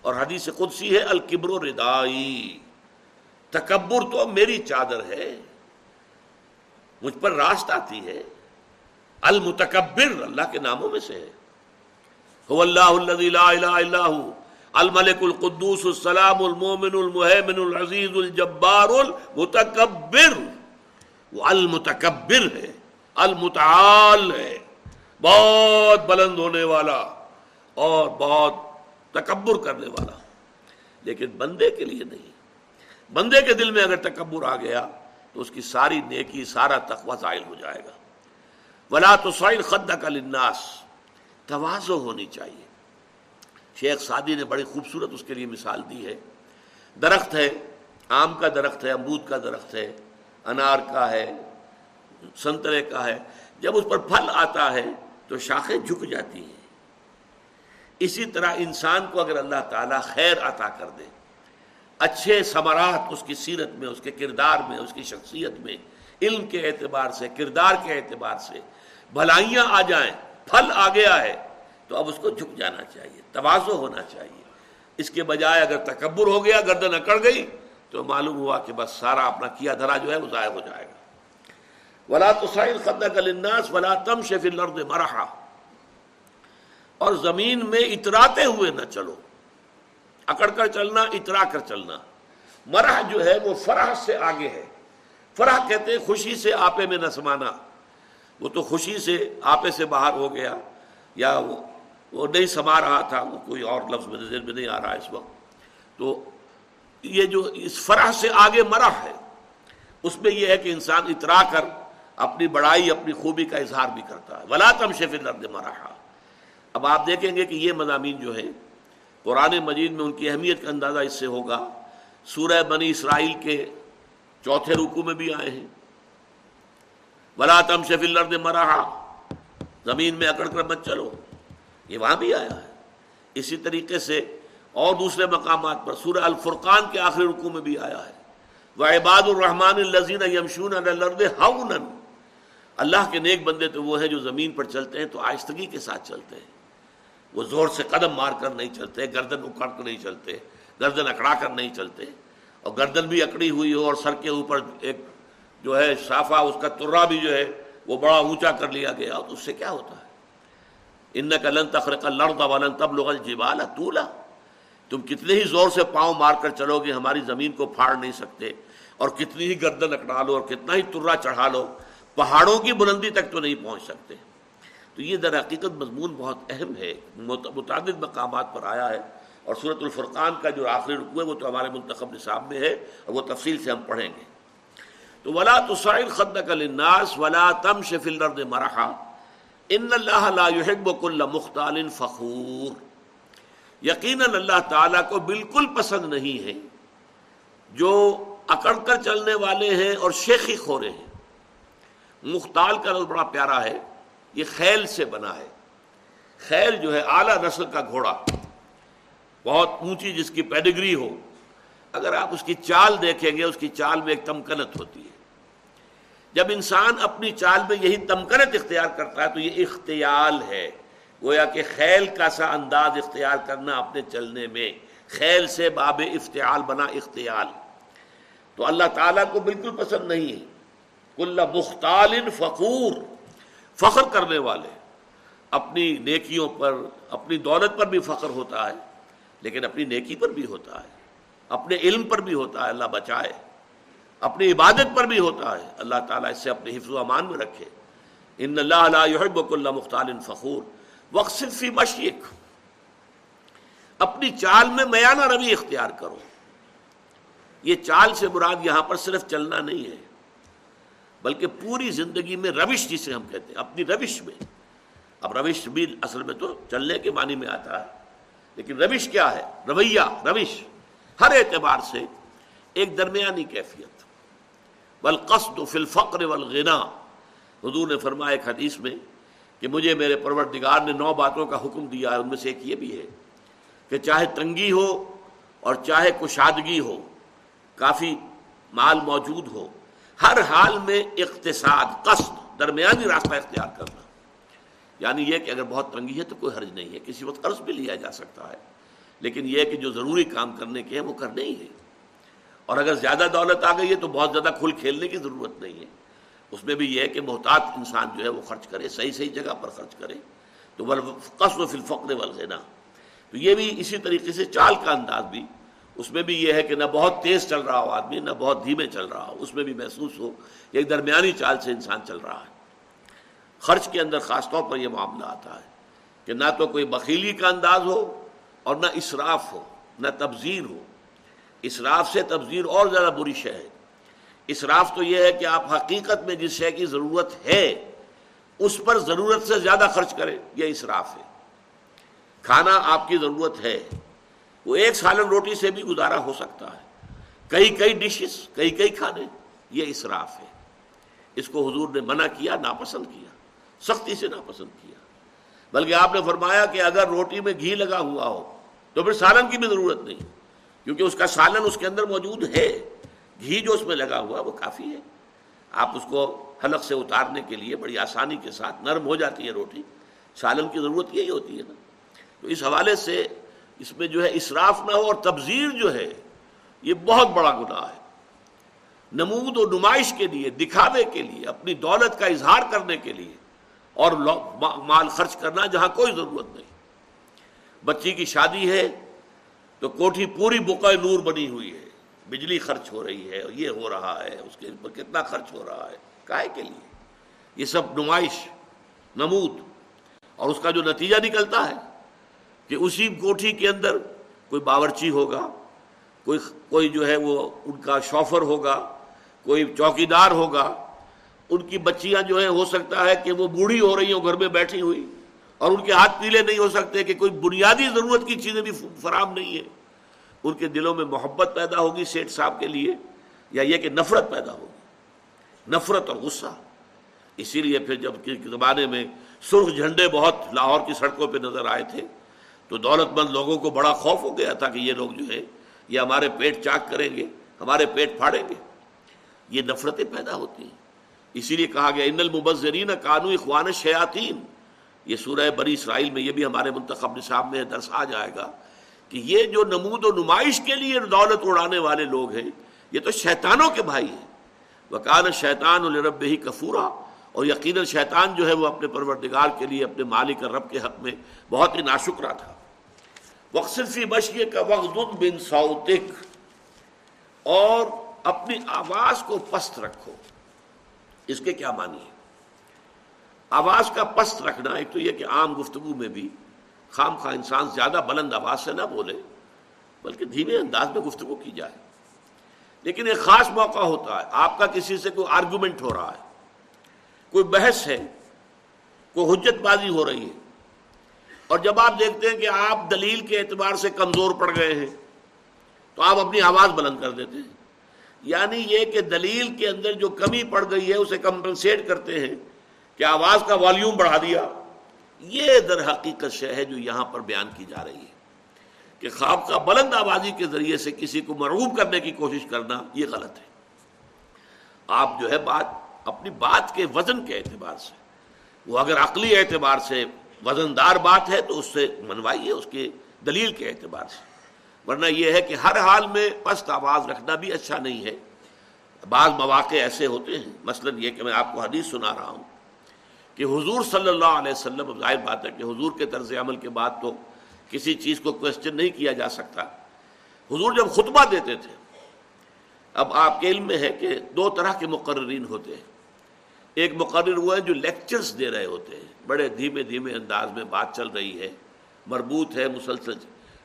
اور حدیث قدسی ہے، الکبر و ردائی تکبر تو میری چادر ہے، مجھ پر راست آتی ہے۔ المتکبر اللہ کے ناموں میں سے ہے۔ اللہ لا الہ الا الملک القدوس السلام المومن المحمن العزیز الجبار المتکبر وہ المتکبر ہے، المتعال ہے، بہت بلند ہونے والا اور بہت تکبر کرنے والا۔ لیکن بندے کے لیے نہیں۔ بندے کے دل میں اگر تکبر آ گیا تو اس کی ساری نیکی، سارا تقوی زائل ہو جائے گا۔ ولا تو سائل خد کا لناس توازو ہونی چاہیے۔ شیخ سعدی نے بڑی خوبصورت اس کے لیے مثال دی ہے۔ درخت ہے، آم کا درخت ہے امبود کا درخت ہے، انار کا ہے، سنترے کا ہے۔ جب اس پر پھل آتا ہے تو شاخیں جھک جاتی ہیں۔ اسی طرح انسان کو اگر اللہ تعالیٰ خیر عطا کر دے، اچھے ثمرات اس کی سیرت میں، اس کے کردار میں، اس کی شخصیت میں، علم کے اعتبار سے، کردار کے اعتبار سے، بھلائیاں آ جائیں، پھل آ گیا ہے تو اب اس کو جھک جانا چاہیے توازو ہونا چاہیے۔ اس کے بجائے اگر تکبر ہو گیا، گردن اکڑ گئی، تو معلوم ہوا کہ بس سارا اپنا کیا دھرا جو ہے وہ ضائع ہو جائے گا۔ ولا تو سائل الناس ولا تم شف الارض مرحا۔ اور زمین میں اتراتے ہوئے نہ چلو۔ اکڑ کر چلنا، اترا کر چلنا۔ مرح جو ہے وہ فرح سے آگے ہے۔ فرح کہتے ہیں خوشی سے آپے میں نہ سمانا وہ تو خوشی سے آپے سے باہر ہو گیا، یا وہ نہیں سما رہا تھا وہ کوئی اور لفظ میں نظر میں نہیں آ رہا اس وقت۔ تو یہ جو اس فرح سے آگے مرا ہے، اس میں یہ ہے کہ انسان اترا کر اپنی بڑائی، اپنی خوبی کا اظہار بھی کرتا ہے۔ ولا تم شف درد مرا اب آپ دیکھیں گے کہ یہ مضامین جو ہے قرآن مجید میں ان کی اہمیت کا اندازہ اس سے ہوگا۔ سورہ بنی اسرائیل کے چوتھے رکو میں بھی آئے ہیں۔ ولا تم شف مرا زمین میں اکڑ کر مت چلو۔ یہ وہاں بھی آیا ہے۔ اسی طریقے سے اور دوسرے مقامات پر سورہ الفرقان کے آخری رکوع میں بھی آیا ہے۔ وہ عباد الرحمان الزین یمشون اللہ کے نیک بندے تو وہ ہیں جو زمین پر چلتے ہیں تو آہستگی کے ساتھ چلتے ہیں۔ وہ زور سے قدم مار کر نہیں چلتے، گردن اکڑ کر نہیں چلتے، گردن اکڑا کر نہیں چلتے۔ اور گردن بھی اکڑی ہوئی ہو اور سر کے اوپر ایک جو ہے صافہ اس کا ترا بھی جو ہے وہ بڑا اونچا کر لیا گیا، تو اس سے کیا ہوتا ہے؟ ان کا لن تخرق لڑتا ولن تب لوگ جیوالا تولا تم کتنے ہی زور سے پاؤں مار کر چلو گے، ہماری زمین کو پھاڑ نہیں سکتے۔ اور کتنی ہی گردن اکڑا لو اور کتنا ہی ترا چڑھا لو، پہاڑوں کی بلندی تک تو نہیں پہنچ سکتے۔ تو یہ در حقیقت مضمون بہت اہم ہے متعدد مقامات پر آیا ہے۔ اور صورت الفرقان کا جو آخری رکو ہے، وہ تو ہمارے منتخب نصاب میں ہے اور وہ تفصیل سے ہم پڑھیں گے۔ تو ولا تصائل خد الناس ولا تم شفل مرحا۔ ان اللہ لا يحب كل مختال فخور۔ یقیناً اللہ تعالیٰ کو بالکل پسند نہیں ہے۔ جو اکڑ کر چلنے والے ہیں اور شیخی خورے ہیں۔ مختال کا لفظ بڑا پیارا ہے۔ یہ خیل سے بنا ہے۔ خیل جو ہے اعلیٰ نسل کا گھوڑا۔ بہت اونچی جس کی پیڈگری ہو۔ اگر آپ اس کی چال دیکھیں گے، اس کی چال میں ایک تمکنت ہوتی ہے۔ جب انسان اپنی چال میں یہی تمکنت اختیار کرتا ہے تو یہ اختیال ہے۔ گویا کہ خیل کا سا انداز اختیار کرنا اپنے چلنے میں، خیل سے باب افتعال بنا اختیال۔ تو اللہ تعالیٰ کو بالکل پسند نہیں ہے۔ کل مختال فخور، فخر کرنے والے۔ اپنی نیکیوں پر، اپنی دولت پر بھی فخر ہوتا ہے، لیکن اپنی نیکی پر بھی ہوتا ہے۔ اپنے علم پر بھی ہوتا ہے، اللہ بچائے۔ اپنی عبادت پر بھی ہوتا ہے۔ اللہ تعالیٰ اس سے اپنے حفظ و امان میں رکھے۔ ان اللہ یحب اللہ مختال فخور۔ وقصد فی مشیق اپنی چال میں میانہ روی اختیار کرو۔ یہ چال سے مراد یہاں پر صرف چلنا نہیں ہے، بلکہ پوری زندگی میں روش جسے ہم کہتے ہیں، اپنی روش میں۔ اب روش بھی اصل میں تو چلنے کے معنی میں آتا ہے، لیکن روش کیا ہے؟ رویہ، روش۔ ہر اعتبار سے ایک درمیانی کیفیت۔ بلقصد فی الفقر والغنا حضور نے فرمایا ایک حدیث میں کہ مجھے میرے پروردگار نے نو باتوں کا حکم دیا ہے، ان میں سے ایک یہ بھی ہے کہ چاہے تنگی ہو اور چاہے کشادگی ہو، کافی مال موجود ہو، ہر حال میں اقتصاد، قصد، درمیانی راستہ اختیار کرنا۔ یعنی یہ کہ اگر بہت تنگی ہے تو کوئی حرج نہیں ہے، کسی وقت قرض بھی لیا جا سکتا ہے، لیکن یہ کہ جو ضروری کام کرنے کے ہیں وہ کرنے ہی ہے اور اگر زیادہ دولت آ گئی ہے تو بہت زیادہ کھل کھیلنے کی ضرورت نہیں ہے۔ اس میں بھی یہ ہے کہ محتاط انسان جو ہے وہ خرچ کرے، صحیح صحیح جگہ پر خرچ کرے۔ تو قصب و فلفقر والغنا تو یہ بھی اسی طریقے سے چال کا انداز بھی۔ اس میں بھی یہ ہے کہ نہ بہت تیز چل رہا ہو آدمی، نہ بہت دھیمے چل رہا ہو۔ اس میں بھی محسوس ہو ایک درمیانی چال سے انسان چل رہا ہے۔ خرچ کے اندر خاص طور پر یہ معاملہ آتا ہے کہ نہ تو کوئی بخیلی کا انداز ہو اور نہ اسراف ہو، نہ تبذیر ہو۔ اسراف سے تبذیر اور زیادہ بری شے ہے۔ اسراف تو یہ ہے کہ آپ حقیقت میں جس شے کی ضرورت ہے، اس پر ضرورت سے زیادہ خرچ کریں، یہ اسراف ہے۔ کھانا آپ کی ضرورت ہے، وہ ایک سالن روٹی سے بھی گزارا ہو سکتا ہے۔ کئی کئی ڈشز کئی کئی کھانے، یہ اسراف ہے۔ اس کو حضور نے منع کیا، ناپسند کیا، سختی سے ناپسند کیا۔ بلکہ آپ نے فرمایا کہ اگر روٹی میں گھی لگا ہوا ہو، تو پھر سالن کی بھی ضرورت نہیں۔ کیونکہ اس کا سالن اس کے اندر موجود ہے۔ گھی جو اس میں لگا ہوا وہ کافی ہے۔ آپ اس کو حلق سے اتارنے کے لیے بڑی آسانی کے ساتھ نرم ہو جاتی ہے روٹی۔ سالن کی ضرورت یہی ہوتی ہے نا۔ تو اس حوالے سے اس میں جو ہے اسراف نہ ہو اور تبذیر جو ہے، یہ بہت بڑا گناہ ہے۔ نمود و نمائش کے لیے، دکھاوے کے لیے، اپنی دولت کا اظہار کرنے کے لیے اور مال خرچ کرنا جہاں کوئی ضرورت نہیں۔ بچی کی شادی ہے تو کوٹھی پوری بقع نور بنی ہوئی ہے، بجلی خرچ ہو رہی ہے یہ ہو رہا ہے، اس کے اوپر کتنا خرچ ہو رہا ہے، کائے کے لیے؟ یہ سب نمائش، نمود، اور اس کا جو نتیجہ نکلتا ہے کہ اسی کوٹھی کے اندر کوئی باورچی ہوگا، کوئی کوئی جو ہے وہ ان کا شوفر ہوگا، کوئی چوکیدار ہوگا، ان کی بچیاں جو ہیں ہو سکتا ہے کہ وہ بوڑھی ہو رہی ہوں گھر میں بیٹھی ہوئی اور ان کے ہاتھ پیلے نہیں ہو سکتے کہ کوئی بنیادی ضرورت کی چیزیں بھی فراہم نہیں ہے ان کے دلوں میں محبت پیدا ہوگی سیٹ صاحب کے لیے، یا یہ کہ نفرت پیدا ہوگی۔ نفرت اور غصہ۔ اسی لیے پھر جب زمانے میں سرخ جھنڈے بہت لاہور کی سڑکوں پہ نظر آئے تھے، تو دولت مند لوگوں کو بڑا خوف ہو گیا تھا کہ یہ لوگ جو ہے یہ ہمارے پیٹ چاک کریں گے، ہمارے پیٹ پھاڑیں گے۔ یہ نفرتیں پیدا ہوتی ہیں۔ اسی لیے کہا گیا، ان المبذرین کانو اخوان شیاطین یہ سورہ بری اسرائیل میں یہ بھی ہمارے منتخب نصاب میں درس آ جائے گا کہ یہ جو نمود و نمائش کے لیے دولت اڑانے والے لوگ ہیں، یہ تو شیطانوں کے بھائی ہیں۔ وکان شیطان الرب ہی کفورا اور یقیناً شیطان جو ہے وہ اپنے پروردگار کے لیے، اپنے مالک رب کے حق میں بہت ہی ناشکرا تھا۔ وقصفی بشیے کا وقت بن سعودک اور اپنی آواز کو پست رکھو۔ اس کے کیا معنی ہے؟ آواز کا پست رکھنا ایک تو یہ کہ عام گفتگو میں بھی خام خواہ انسان زیادہ بلند آواز سے نہ بولے، بلکہ دھیمے انداز میں گفتگو کی جائے۔ لیکن ایک خاص موقع ہوتا ہے، آپ کا کسی سے کوئی آرگومنٹ ہو رہا ہے، کوئی بحث ہے، کوئی حجت بازی ہو رہی ہے، اور جب آپ دیکھتے ہیں کہ آپ دلیل کے اعتبار سے کمزور پڑ گئے ہیں، تو آپ اپنی آواز بلند کر دیتے ہیں۔ یعنی یہ کہ دلیل کے اندر جو کمی پڑ گئی ہے، اسے کمپنسیٹ کرتے ہیں۔ کہ آواز کا والیوم بڑھا دیا۔ یہ در حقیقت شے ہے جو یہاں پر بیان کی جا رہی ہے کہ خواب کا بلند آبادی کے ذریعے سے کسی کو مرغوب کرنے کی کوشش کرنا یہ غلط ہے۔ آپ جو ہے بات، اپنی بات کے وزن کے اعتبار سے، وہ اگر عقلی اعتبار سے وزن دار بات ہے تو اس سے منوائیے اس کے دلیل کے اعتبار سے۔ ورنہ یہ ہے کہ ہر حال میں پست آواز رکھنا بھی اچھا نہیں ہے۔ بعض مواقع ایسے ہوتے ہیں، مثلا یہ کہ میں آپ کو حدیث سنا رہا ہوں۔ کہ حضور صلی اللہ علیہ وسلم ظاہر بات ہے کہ حضور کے طرز عمل کے بعد تو کسی چیز کو کوشچن نہیں کیا جا سکتا۔ حضور جب خطبہ دیتے تھے، اب آپ کے علم میں ہے کہ دو طرح کے مقررین ہوتے ہیں۔ ایک مقرر وہ ہے جو لیکچرز دے رہے ہوتے ہیں، بڑے دھیمے دھیمے انداز میں بات چل رہی ہے، مربوط ہے، مسلسل۔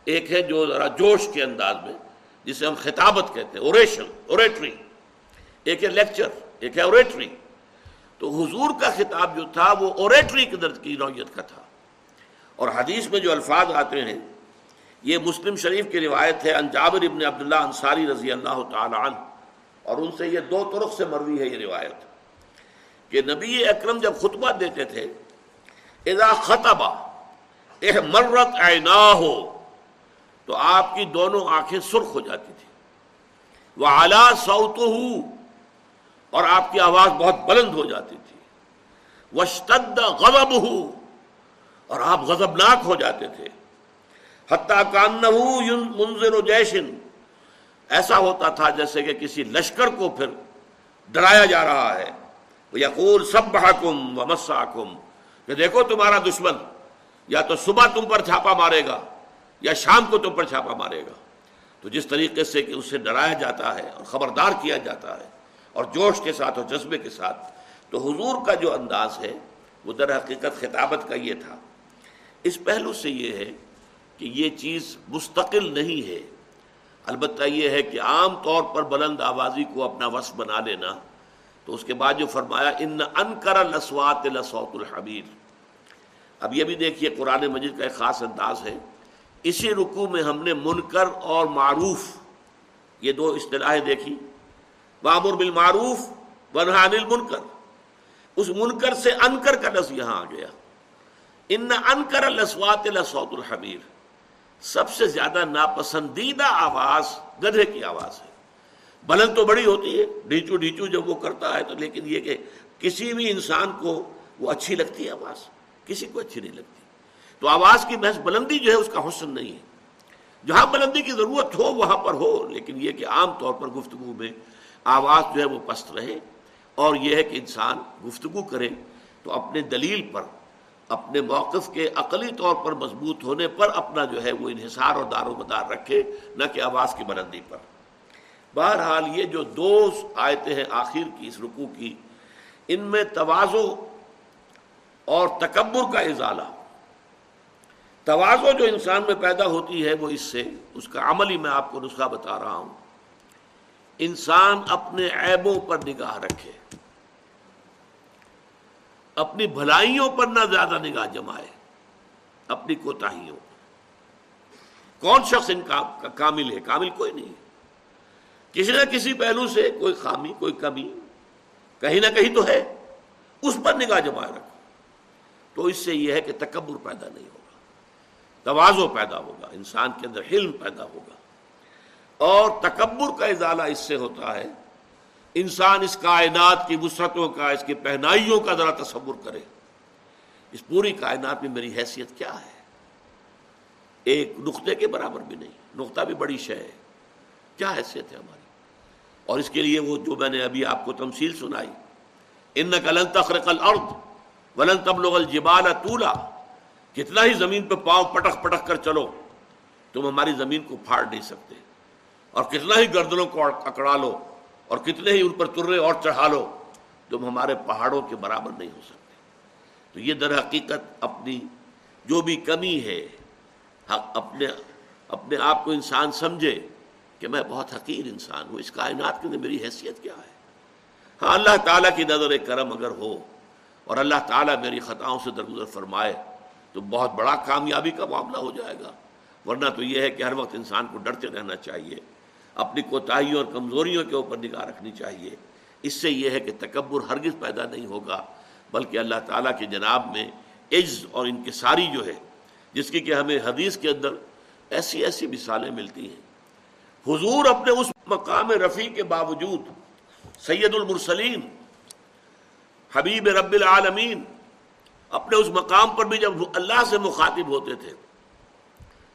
ایک ہے جو ذرا جوش کے انداز میں، جسے ہم خطابت کہتے ہیں اوریشن اوریٹری ایک ہے لیکچر ایک ہے اوریٹری تو حضور کا خطاب جو تھا وہ اوریٹری کے درد کی نوعیت کا تھا۔ اور حدیث میں جو الفاظ آتے ہیں، یہ مسلم شریف کی روایت ہے انجابر ابن عبداللہ انصاری رضی اللہ تعالی عنہ۔ اور ان سے یہ دو طرق سے مروی ہے یہ روایت۔ کہ نبی اکرم جب خطبہ دیتے تھے، اذا خطبہ مرت ہو تو آپ کی دونوں آنکھیں سرخ ہو جاتی تھی وہ اعلیٰ سعود اور آپ کی آواز بہت بلند ہو جاتی تھی۔ وشتد غضب ہو اور آپ غضبناک ہو جاتے تھے۔ حتیٰ کان منظر و جیشن ایسا ہوتا تھا جیسے کہ کسی لشکر کو پھر ڈرایا جا رہا ہے۔ یقول سب بحکم و مساکم کہ دیکھو تمہارا دشمن، یا تو صبح تم پر چھاپا مارے گا، یا شام کو تم پر چھاپا مارے گا۔ تو جس طریقے سے کہ اسے ڈرایا جاتا ہے اور خبردار کیا جاتا ہے اور جوش کے ساتھ اور جذبے کے ساتھ۔ تو حضور کا جو انداز ہے، وہ در حقیقت خطابت کا یہ تھا۔ اس پہلو سے یہ ہے کہ یہ چیز مستقل نہیں ہے۔ البتہ یہ ہے کہ عام طور پر بلند آبازی کو اپنا وصف بنا لینا۔ تو اس کے بعد جو فرمایا، ان انکر لسوات لسوت الحبیر اب یہ بھی دیکھیے، قرآن مجید کا ایک خاص انداز ہے۔ اسی رکو میں ہم نے منکر اور معروف، یہ دو اصطلاحیں دیکھی۔ بامر بالمعروف بنحان المنکر۔ اس منکر سے انکر کا لفظ یہاں آ گیا۔ ان انکر لسوات لسوت سب سے زیادہ ناپسندیدہ آواز گدھے کی آواز ہے۔ بلند تو بڑی ہوتی ہے ڈھیچو ڈھیچو جب وہ کرتا ہے تو لیکن یہ کہ کسی بھی انسان کو وہ اچھی لگتی ہے آواز۔ کسی کو اچھی نہیں لگتی۔ تو آواز کی محض بلندی جو ہے اس کا حسن نہیں ہے۔ جہاں بلندی کی ضرورت ہو وہاں پر ہو، لیکن یہ کہ عام طور پر گفتگو میں آواز جو ہے وہ پست رہے اور یہ ہے کہ انسان گفتگو کرے تو اپنے دلیل پر، اپنے موقف کے عقلی طور پر مضبوط ہونے پر اپنا جو ہے وہ انحصار اور دار و مدار رکھے، نہ کہ آواز کی بلندی پر۔ بہرحال یہ جو دو آیتیں ہیں آخر کی اس رکو کی، ان میں توازو اور تکبر کا ازالہ۔ توازو جو انسان میں پیدا ہوتی ہے وہ اس سے، اس کا عمل ہی میں آپ کو نسخہ بتا رہا ہوں۔ انسان اپنے عیبوں پر نگاہ رکھے، اپنی بھلائیوں پر نہ زیادہ نگاہ جمائے، اپنی کوتاہیوں کون شخص ان کا کامل ہے؟ کامل کوئی نہیں کسی نہ کسی پہلو سے کوئی خامی، کوئی کمی، کہیں نہ کہیں تو ہے۔ اس پر نگاہ جمائے رکھو۔ تو اس سے یہ ہے کہ تکبر پیدا نہیں ہوگا، توازو پیدا ہوگا، انسان کے اندر حلم پیدا ہوگا۔ اور تکبر کا ازالہ اس سے ہوتا ہے۔ انسان اس کائنات کی وسعتوں کا، اس کی پہنائیوں کا ذرا تصور کرے۔ اس پوری کائنات میں میری حیثیت کیا ہے؟ ایک نقطے کے برابر بھی نہیں، نقطہ بھی بڑی شے ہے۔ کیا حیثیت ہے ہماری؟ اور اس کے لیے وہ جو میں نے ابھی آپ کو تمثیل سنائی ان کلن تخرق الارض ولن تبلغ الجبال طولا۔ کتنا ہی زمین پہ پاؤں پٹک پٹک کر چلو، تم ہماری زمین کو پھاڑ نہیں سکتے۔ اور کتنا ہی گردنوں کو اکڑا لو اور کتنے ہی ان پر ترے اور چڑھا لو، تم ہمارے پہاڑوں کے برابر نہیں ہو سکتے۔ تو یہ در حقیقت اپنی جو بھی کمی ہے اپنے اپنے آپ کو انسان سمجھے کہ میں بہت حقیر انسان ہوں، اس کائنات کے اندر میری حیثیت کیا ہے؟ ہاں اللہ تعالیٰ کی نظر کرم اگر ہو اور اللہ تعالیٰ میری خطاؤں سے درگزر فرمائے، تو بہت بڑا کامیابی کا معاملہ ہو جائے گا۔ ورنہ تو یہ ہے کہ ہر وقت انسان کو ڈرتے رہنا چاہیے۔ اپنی کوتاہیوں اور کمزوریوں کے اوپر نگاہ رکھنی چاہیے۔ اس سے یہ ہے کہ تکبر ہرگز پیدا نہیں ہوگا، بلکہ اللہ تعالیٰ کے جناب میں عز اور انکساری جو ہے، جس کی کہ ہمیں حدیث کے اندر ایسی ایسی مثالیں ملتی ہیں۔ حضور اپنے اس مقام رفیع کے باوجود سید المرسلین، حبیب رب العالمین، اپنے اس مقام پر بھی جب اللہ سے مخاطب ہوتے تھے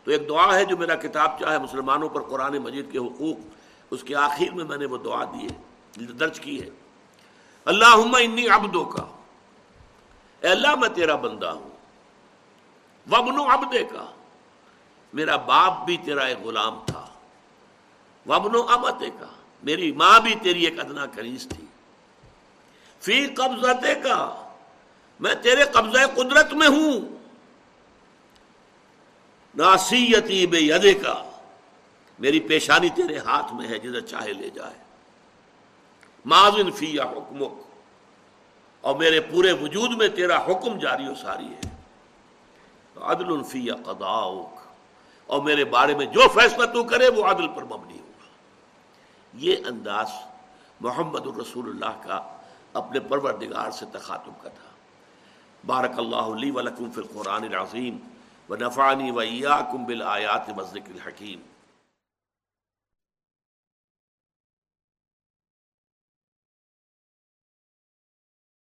تو ایک دعا ہے جو میرا کتاب چاہے مسلمانوں پر قرآن مجید کے حقوق، اس کے آخر میں میں نے وہ دعا دی ہے، درج کی ہے۔ اللہ انی عبدوں کا اے اللہ، میں تیرا بندہ ہوں۔ وبن عبدے کا میرا باپ بھی تیرا ایک غلام تھا۔ وبن امتے کا میری ماں بھی تیری ایک ادنا کریز تھی۔ فی قبضتے کا میں تیرے قبضہ قدرت میں ہوں۔ ناسیتی بے یدے کا۔ میری پیشانی تیرے ہاتھ میں ہے، جدھر چاہے لے جائے۔ معذن فی یا حکمک۔ اور میرے پورے وجود میں تیرا حکم جاری و ساری ہے۔ عدل فی یا اور میرے بارے میں جو فیصلہ تو کرے، وہ عدل پر مبنی ہوگا۔ یہ انداز محمد الرسول اللہ کا اپنے پروردگار سے تخاتم کا تھا۔ بارک اللہ لی ولکم فی القرآن العظیم۔ و نفانی و ایاکم بالآیات مزدک الحکیم۔